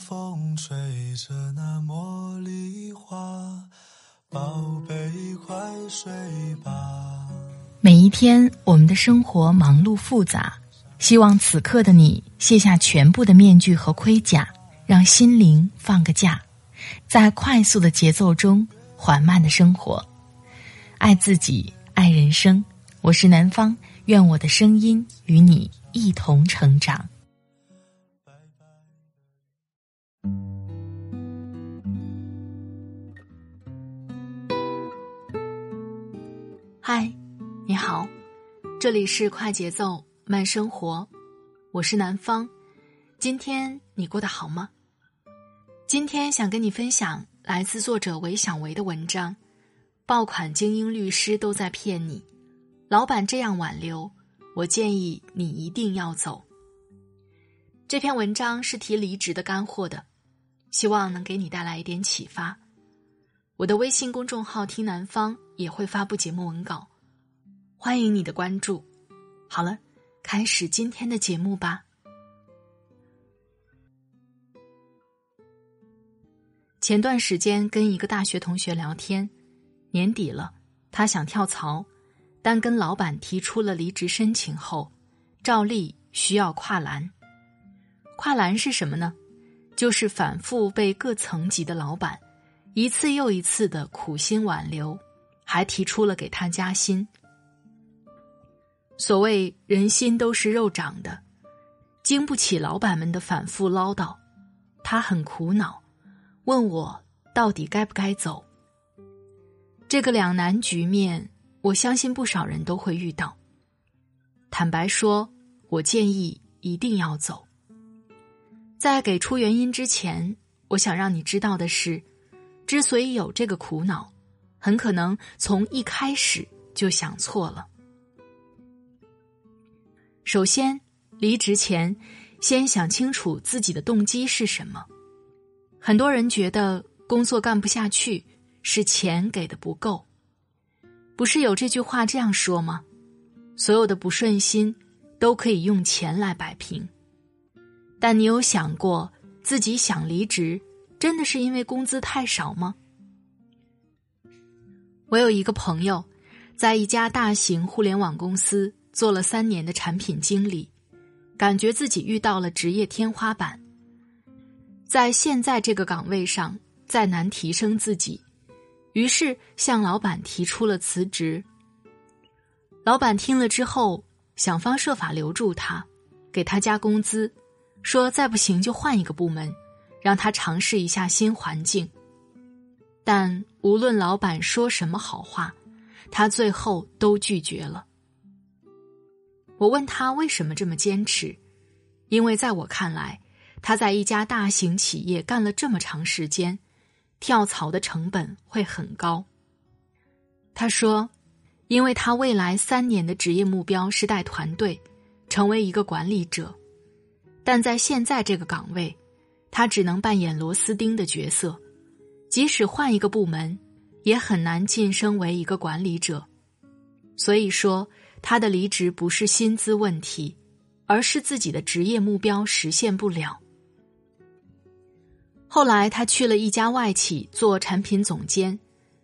风吹着那茉莉花，宝贝快睡吧。每一天，我们的生活忙碌复杂，希望此刻的你卸下全部的面具和盔甲，让心灵放个假，在快速的节奏中缓慢的生活，爱自己，爱人生。我是南方，愿我的声音与你一同成长。这里是快节奏慢生活，我是南方。今天你过得好吗？今天想跟你分享来自作者韦小维的文章：爆款精英律师都在骗你，老板这样挽留，我建议你一定要走。这篇文章是提离职的干货的，希望能给你带来一点启发。我的微信公众号“听南方”。也会发布节目文稿，欢迎你的关注。好了，开始今天的节目吧。前段时间跟一个大学同学聊天，年底了，他想跳槽，但跟老板提出了离职申请后，照例需要跨栏。跨栏是什么呢？就是反复被各层级的老板一次又一次的苦心挽留。还提出了给他加薪。所谓人心都是肉长的，经不起老板们的反复唠叨，他很苦恼，问我到底该不该走。这个两难局面，我相信不少人都会遇到。坦白说，我建议一定要走。在给出原因之前，我想让你知道的是，之所以有这个苦恼。很可能从一开始就想错了。首先，离职前先想清楚自己的动机是什么。很多人觉得工作干不下去是钱给的不够，不是有这句话这样说吗？所有的不顺心都可以用钱来摆平。但你有想过自己想离职，真的是因为工资太少吗？我有一个朋友，在一家大型互联网公司做了三年的产品经理，感觉自己遇到了职业天花板，在现在这个岗位上再难提升自己，于是向老板提出了辞职。老板听了之后，想方设法留住他，给他加工资，说再不行就换一个部门，让他尝试一下新环境。但无论老板说什么好话，他最后都拒绝了。我问他为什么这么坚持，因为在我看来，他在一家大型企业干了这么长时间，跳槽的成本会很高。他说，因为他未来三年的职业目标是带团队，成为一个管理者，但在现在这个岗位，他只能扮演螺丝钉的角色。即使换一个部门，也很难晋升为一个管理者。所以说，他的离职不是薪资问题，而是自己的职业目标实现不了。后来，他去了一家外企做产品总监，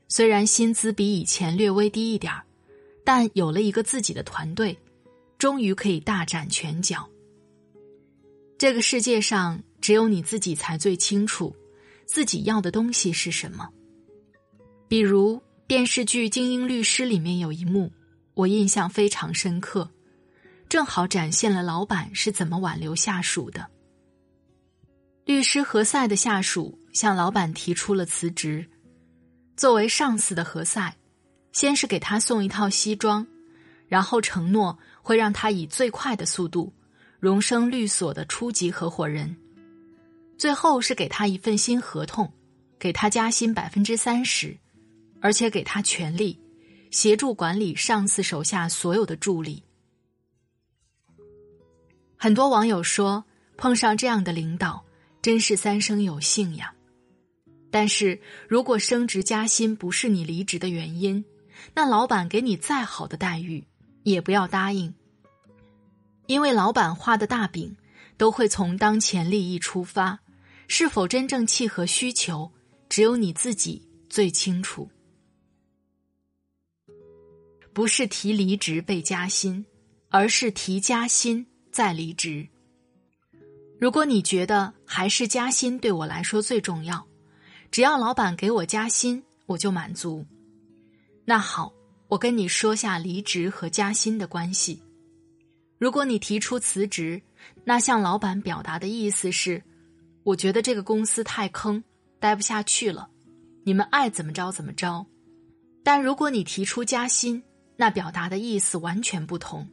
虽然薪资比以前略微低一点儿，但有了一个自己的团队，终于可以大展拳脚。这个世界上，只有你自己才最清楚。自己要的东西是什么？比如电视剧《精英律师》里面有一幕，我印象非常深刻，正好展现了老板是怎么挽留下属的。律师何塞的下属向老板提出了辞职，作为上司的何塞，先是给他送一套西装，然后承诺会让他以最快的速度荣升律所的初级合伙人。最后是给他一份新合同，给他加薪百分之三十，而且给他权利，协助管理上司手下所有的助理。很多网友说，碰上这样的领导，真是三生有幸呀。但是如果升职加薪不是你离职的原因，那老板给你再好的待遇，也不要答应，因为老板画的大饼，都会从当前利益出发。是否真正契合需求，只有你自己最清楚。不是提离职被加薪，而是提加薪再离职。如果你觉得还是加薪对我来说最重要，只要老板给我加薪，我就满足。那好，我跟你说下离职和加薪的关系。如果你提出辞职，那向老板表达的意思是，我觉得这个公司太坑，待不下去了，你们爱怎么着怎么着。但如果你提出加薪，那表达的意思完全不同，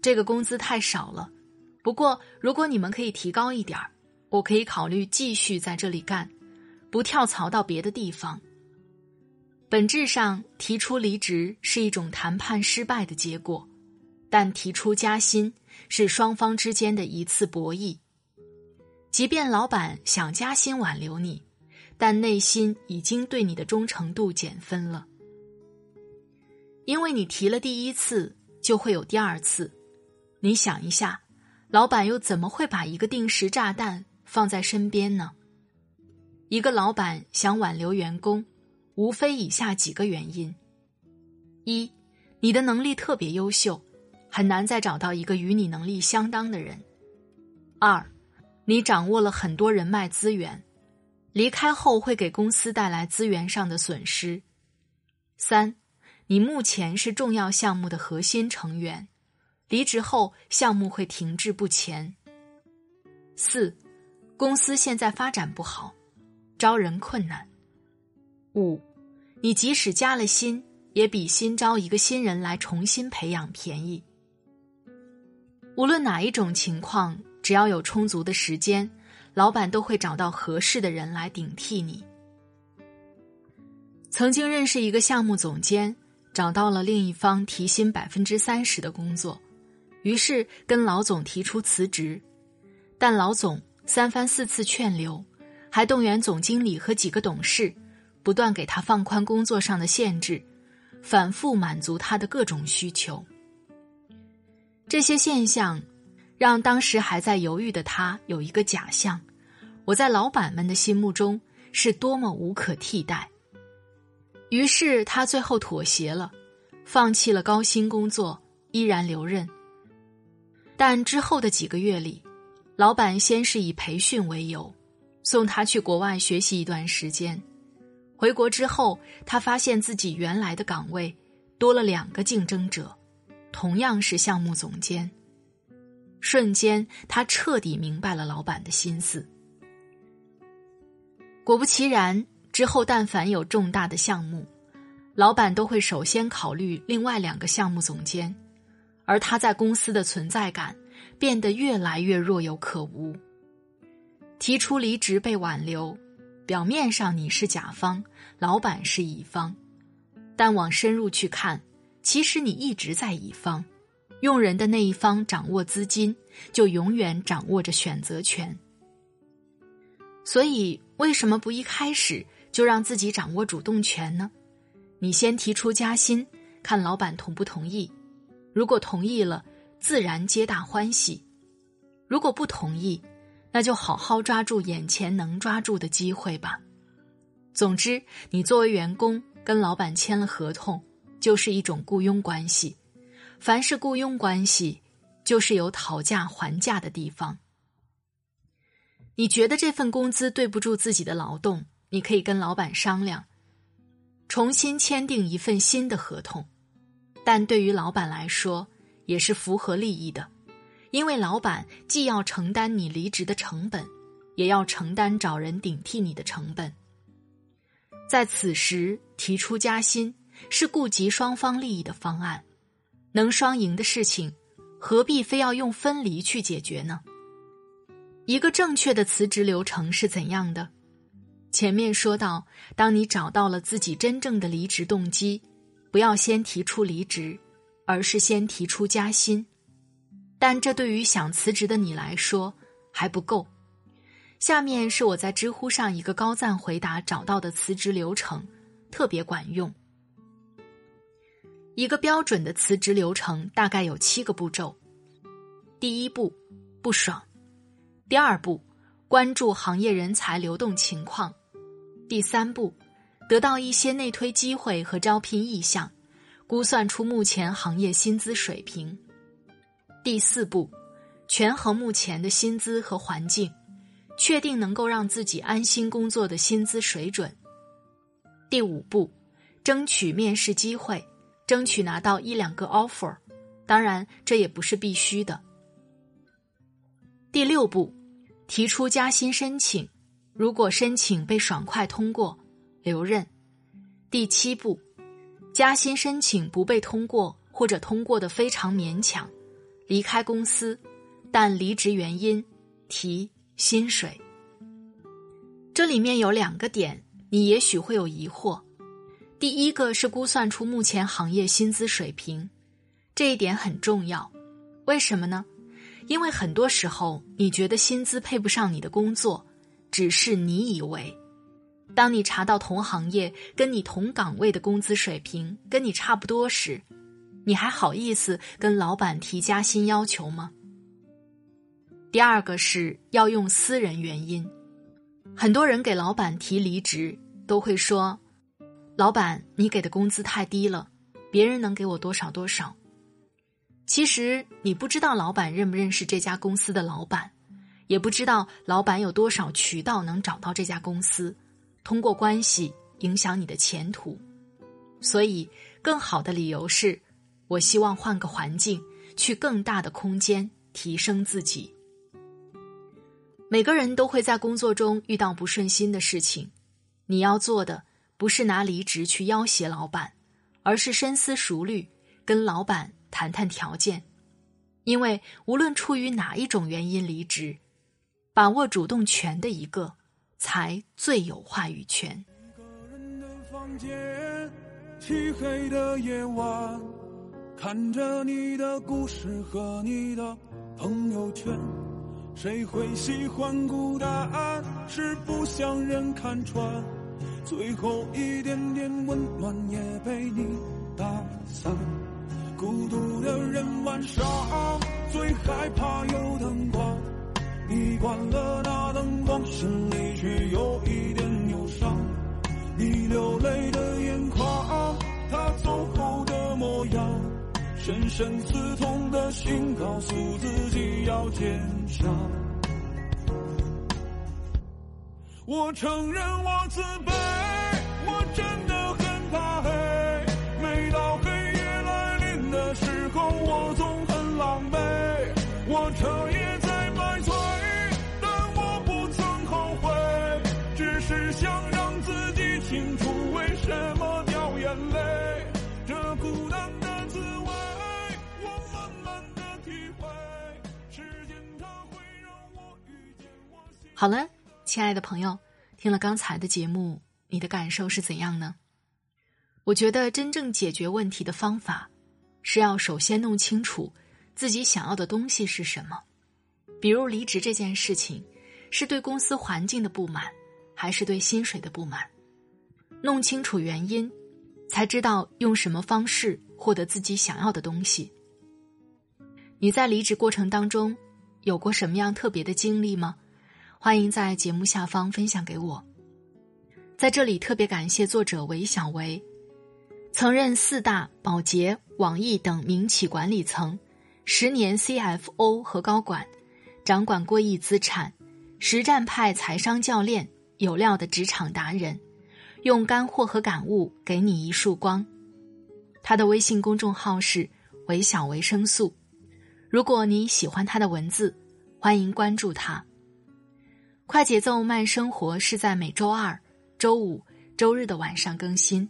这个工资太少了。不过，如果你们可以提高一点儿，我可以考虑继续在这里干，不跳槽到别的地方。本质上，提出离职是一种谈判失败的结果，但提出加薪是双方之间的一次博弈。即便老板想加薪挽留你，但内心已经对你的忠诚度减分了，因为你提了第一次，就会有第二次。你想一下。老板又怎么会把一个定时炸弹放在身边呢？一个老板想挽留员工，无非以下几个原因：一，你的能力特别优秀，很难再找到一个与你能力相当的人；二，你掌握了很多人脉资源，离开后会给公司带来资源上的损失；三，你目前是重要项目的核心成员。离职后，项目会停滞不前。四，公司现在发展不好，招人困难。五，你即使加了薪，也比新招一个新人来重新培养便宜。无论哪一种情况，只要有充足的时间，老板都会找到合适的人来顶替你。曾经认识一个项目总监，找到了另一方提薪百分之三十的工作。于是跟老总提出辞职，但老总三番四次劝留，还动员总经理和几个董事，不断给他放宽工作上的限制，反复满足他的各种需求。这些现象，让当时还在犹豫的他有一个假象：我在老板们的心目中是多么无可替代。于是他最后妥协了，放弃了高薪工作，依然留任。但之后的几个月里，老板先是以培训为由，送他去国外学习一段时间。回国之后，他发现自己原来的岗位多了两个竞争者，同样是项目总监。瞬间，他彻底明白了老板的心思。果不其然，之后但凡有重大的项目，老板都会首先考虑另外两个项目总监。而他在公司的存在感变得越来越若有可无。提出离职被挽留，表面上你是甲方，老板是乙方，但往深入去看，其实你一直在乙方，用人的那一方掌握资金，就永远掌握着选择权。所以，为什么不一开始就让自己掌握主动权呢？你先提出加薪，看老板同不同意。如果同意了，自然皆大欢喜；如果不同意，那就好好抓住眼前能抓住的机会吧。总之，你作为员工跟老板签了合同，就是一种雇佣关系。凡是雇佣关系，就是有讨价还价的地方。你觉得这份工资对不住自己的劳动，你可以跟老板商量，重新签订一份新的合同。但对于老板来说，也是符合利益的，因为老板既要承担你离职的成本，也要承担找人顶替你的成本。在此时提出加薪，是顾及双方利益的方案，能双赢的事情，何必非要用分离去解决呢？一个正确的辞职流程是怎样的？前面说到，当你找到了自己真正的离职动机。不要先提出离职，而是先提出加薪。但这对于想辞职的你来说还不够。下面是我在知乎上一个高赞回答找到的辞职流程，特别管用。一个标准的辞职流程大概有七个步骤：第一步，不爽；第二步，关注行业人才流动情况；第三步，得到一些内推机会和招聘意向，估算出目前行业薪资水平；第四步，权衡目前的薪资和环境，确定能够让自己安心工作的薪资水准；第五步，争取面试机会，争取拿到一两个 offer。当然，这也不是必须的。第六步，提出加薪申请，如果申请被爽快通过，留任。第七步，加薪申请不被通过或者通过的非常勉强，离开公司，但离职原因提薪水。这里面有两个点，你也许会有疑惑。第一个是估算出目前行业薪资水平。这一点很重要，为什么呢？因为很多时候你觉得薪资配不上你的工作，只是你以为。当你查到同行业跟你同岗位的工资水平跟你差不多时，你还好意思跟老板提加薪要求吗？第二个是要用私人原因，很多人给老板提离职都会说：“老板，你给的工资太低了，别人能给我多少多少。”其实你不知道老板认不认识这家公司的老板，也不知道老板有多少渠道能找到这家公司，通过关系影响你的前途。所以，更好的理由是，我希望换个环境，去更大的空间提升自己。每个人都会在工作中遇到不顺心的事情，你要做的不是拿离职去要挟老板，而是深思熟虑，跟老板。谈谈条件，因为无论出于哪一种原因离职，把握主动权的一个才最有话语权。一个人的房间漆黑的夜晚，看着你的故事和你的朋友圈，谁会喜欢孤单？是不想人看穿，最后一点点温暖也被你打散。孤独的人晚上最害怕有灯光，你关了那灯光，心里却有一点忧伤。你流泪的眼眶，他走后的模样，深深刺痛的心，告诉自己要坚强。我承认我自卑，我真的很怕黑。想让自己清楚为什么掉眼泪这孤单的滋味我慢慢的体会时间它会让我遇见好了，亲爱的朋友，听了刚才的节目，你的感受是怎样呢？我觉得真正解决问题的方法，是要首先弄清楚自己想要的东西是什么。比如离职这件事情，是对公司环境的不满，还是对薪水的不满？弄清楚原因，才知道用什么方式获得自己想要的东西。你在离职过程当中，有过什么样特别的经历吗？欢迎在节目下方分享给我。在这里特别感谢作者韦小维，曾任四大、宝洁、网易等民企管理层，十年 CFO 和高管，掌管过亿资产，实战派财商教练，有料的职场达人，用干货和感悟给你一束光。他的微信公众号是韦小维生素。如果你喜欢他的文字，欢迎关注他。快节奏慢生活是在每周二、周五、周日的晚上更新。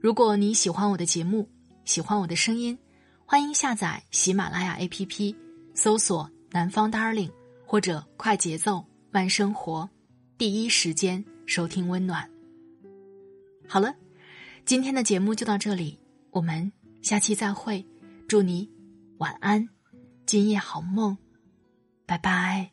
如果你喜欢我的节目，喜欢我的声音，欢迎下载喜马拉雅 APP，搜索“南方 Darling” 或者“快节奏慢生活”，第一时间收听温暖。好了，今天的节目就到这里，我们下期再会。祝你晚安，今夜好梦，拜拜。